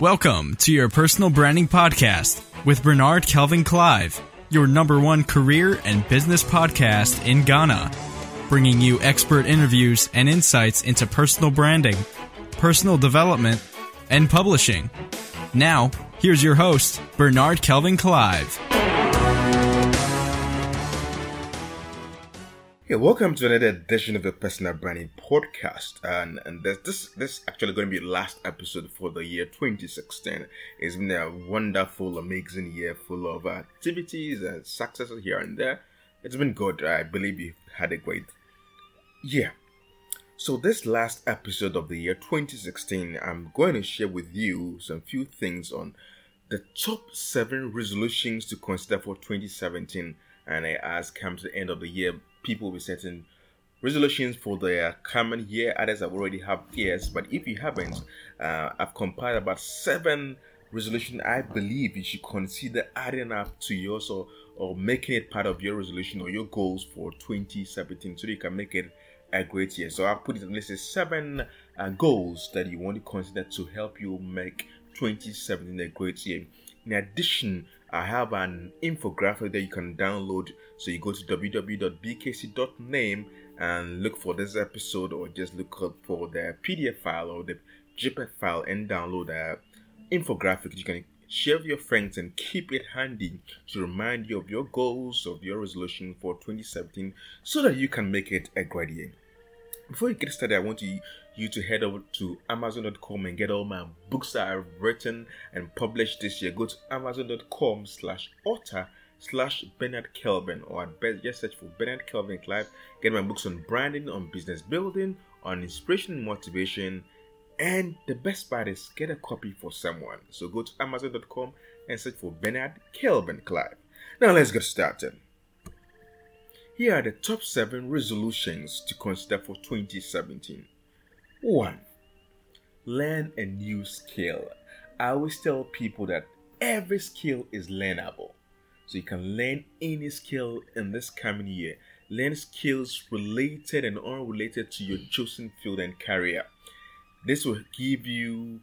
Welcome to your personal branding podcast with Bernard Kelvin Clive, your number one career and business podcast in Ghana, bringing you expert interviews and insights into personal branding, personal development, and publishing. Now, here's your host, Bernard Kelvin Clive. Yeah, welcome to another edition of the Personal Branding Podcast, and and this this, this actually going to be the last episode for the year 2016. It's been a wonderful, amazing year full of activities and successes here and there. It's been good. I believe you had a great year. So this last episode of the year 2016, I'm going to share with you some few things on the top seven resolutions to consider for 2017. And I as comes to the end of the year, people will be setting resolutions for the coming year. Others have already have years, but if you haven't, uh, I've compiled about seven resolution I believe you should consider adding up to yours or, or making it part of your resolution or your goals for 2017 so you can make it a great year. So I'll put it on list seven uh, goals that you want to consider to help you make 2017 a great year. In addition, I have an infographic that you can download. So you go to www.bkc.name and look for this episode, or just look up for the PDF file or the JPEG file and download the infographic. You can share with your friends and keep it handy to remind you of your goals, of your resolution for 2017, so that you can make it a great year. Before you get started, I want you, you to head over to Amazon.com and get all my books that I've written and published this year. Go to Amazon.com slash author slash Bernard Kelvin or at best just search for Bernard Kelvin Clive. Get my books on branding, on business building, on inspiration and motivation. And the best part is get a copy for someone. So go to Amazon.com and search for Bernard Kelvin Clive. Now let's get started. Here are the top 7 resolutions to consider for 2017. 1. Learn a new skill. I always tell people that every skill is learnable. So you can learn any skill in this coming year. Learn skills related and unrelated to your chosen field and career. This will give you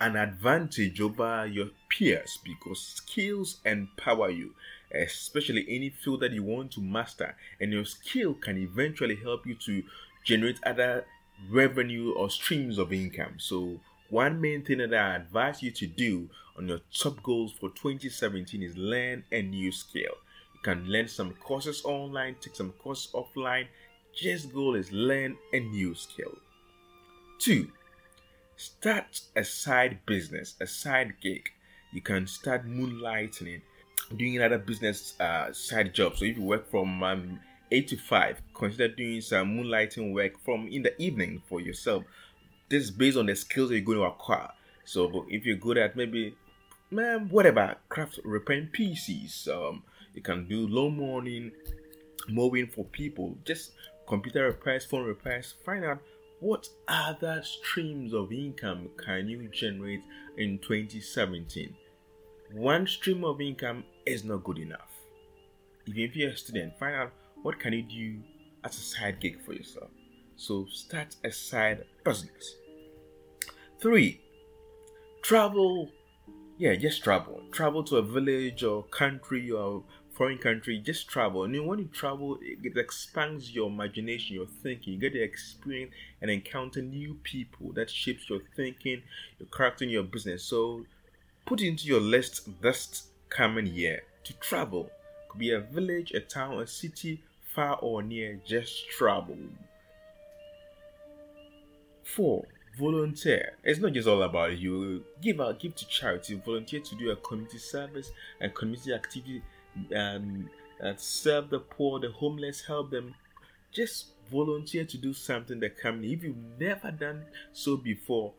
an advantage over your peers because skills empower you especially any field that you want to master and your skill can eventually help you to generate other revenue or streams of income. So one main thing that i advise you to do on your top goals for 2017 is learn a new skill. You can learn some courses online take some courses offline. Just goal is learn a new skill. Two start a side business a side gig. You can start moonlighting doing another business uh, side job. So if you work from um, 8 to 5, consider doing some moonlighting work from in the evening for yourself. This is based on the skills you're going to acquire. So if you're good at maybe man, whatever, craft repairing PCs, um, you can do low morning mowing for people, just computer repairs, phone repairs, find out what other streams of income can you generate in 2017 one stream of income is not good enough. Even if you're a student, find out what can you do as a side gig for yourself. So start a side business. Three, travel. Yeah, just travel. Travel to a village or country or foreign country. Just travel. And when you travel, it expands your imagination, your thinking. You get to experience and encounter new people that shapes your thinking, your character, and your business. So Put into your list this coming year to travel. Could be a village, a town, a city, far or near, just trouble. 4. Volunteer. It's not just all about you. Give out, give to charity, volunteer to do a community service and community activity um, and serve the poor, the homeless, help them. Just volunteer to do something that can. If you've never done so before,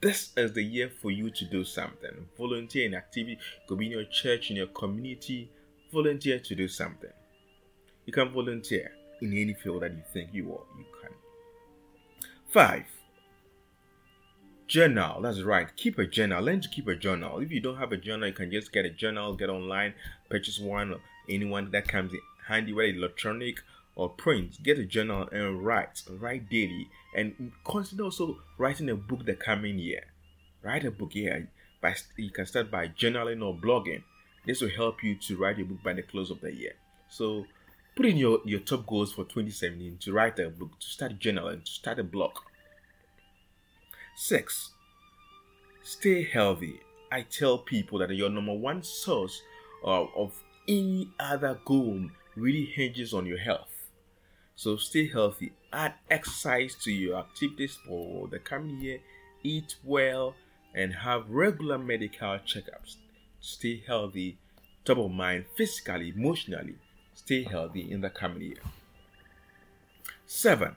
this is the year for you to do something. Volunteer in activity, could be in your church, in your community. Volunteer to do something. You can volunteer in any field that you think you are. You can. Five. Journal. That's right. Keep a journal. Learn to keep a journal. If you don't have a journal, you can just get a journal, get online, purchase one, or anyone that comes in handy, whether electronic or print, get a journal and write. Write daily. And consider also writing a book the coming year. Write a book, yeah. by you can start by journaling or blogging. This will help you to write a book by the close of the year. So put in your, your top goals for 2017 to write a book, to start a journal, and to start a blog. Six, stay healthy. I tell people that your number one source of, of any other goal really hinges on your health. So stay healthy. Add exercise to your activities for the coming year. Eat well and have regular medical checkups. Stay healthy, top of mind, physically, emotionally. Stay healthy in the coming year. Seven.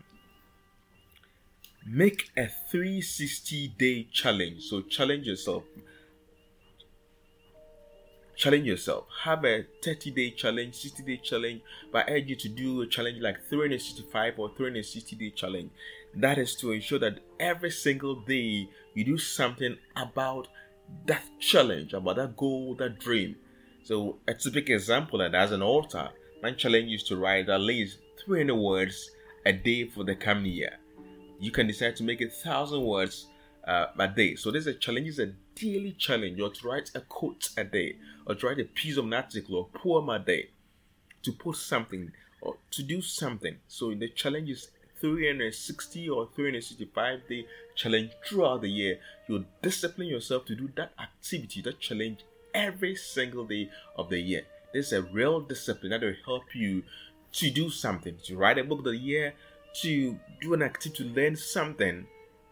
Make a 360 day challenge. So challenge yourself challenge yourself. Have a 30 day challenge, 60 day challenge, but I urge you to do a challenge like 365 or 360 day challenge. That is to ensure that every single day you do something about that challenge, about that goal, that dream. So, a typical example that as an author, my challenge is to write at least 300 words a day for the coming year. You can decide to make a thousand words uh, a day. So, this is a challenge, is a daily challenge, or to write a quote a day, or to write a piece of an article or poem a day, to post something or to do something. So, the challenge is 360 or 365 day challenge throughout the year. You discipline yourself to do that activity, that challenge every single day of the year. This is a real discipline that will help you to do something, to write a book of the year, to do an activity, to learn something.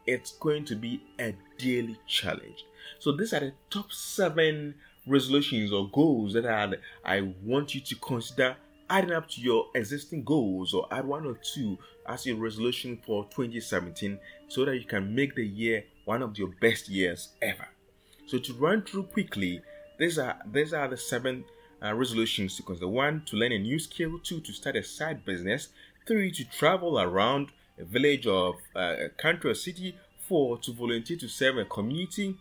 It's going to be a daily challenge. So these are the top seven resolutions or goals that I, I want you to consider adding up to your existing goals or add one or two as your resolution for 2017 so that you can make the year one of your best years ever. So to run through quickly, these are these are the seven uh, resolutions to consider: one, to learn a new skill; two, to start a side business; three, to travel around a village or uh, a country or city; four, to volunteer to serve a community;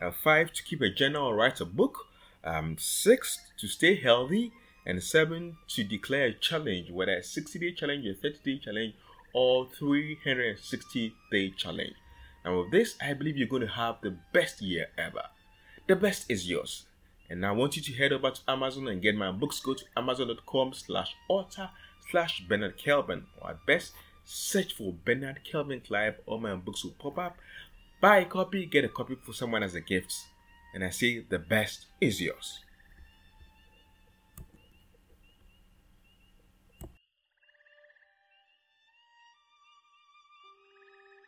uh, five, to keep a journal or write a book; um, six, to stay healthy; and seven, to declare a challenge, whether a 60-day challenge, a 30-day challenge, or 360 day challenge. And with this, I believe you're going to have the best year ever. The best is yours. And I want you to head over to Amazon and get my books. Go to amazon.com slash author slash Bernard Kelvin. Or at best, search for Bernard Kelvin Clive. All my books will pop up. Buy a copy, get a copy for someone as a gift. And I say the best is yours.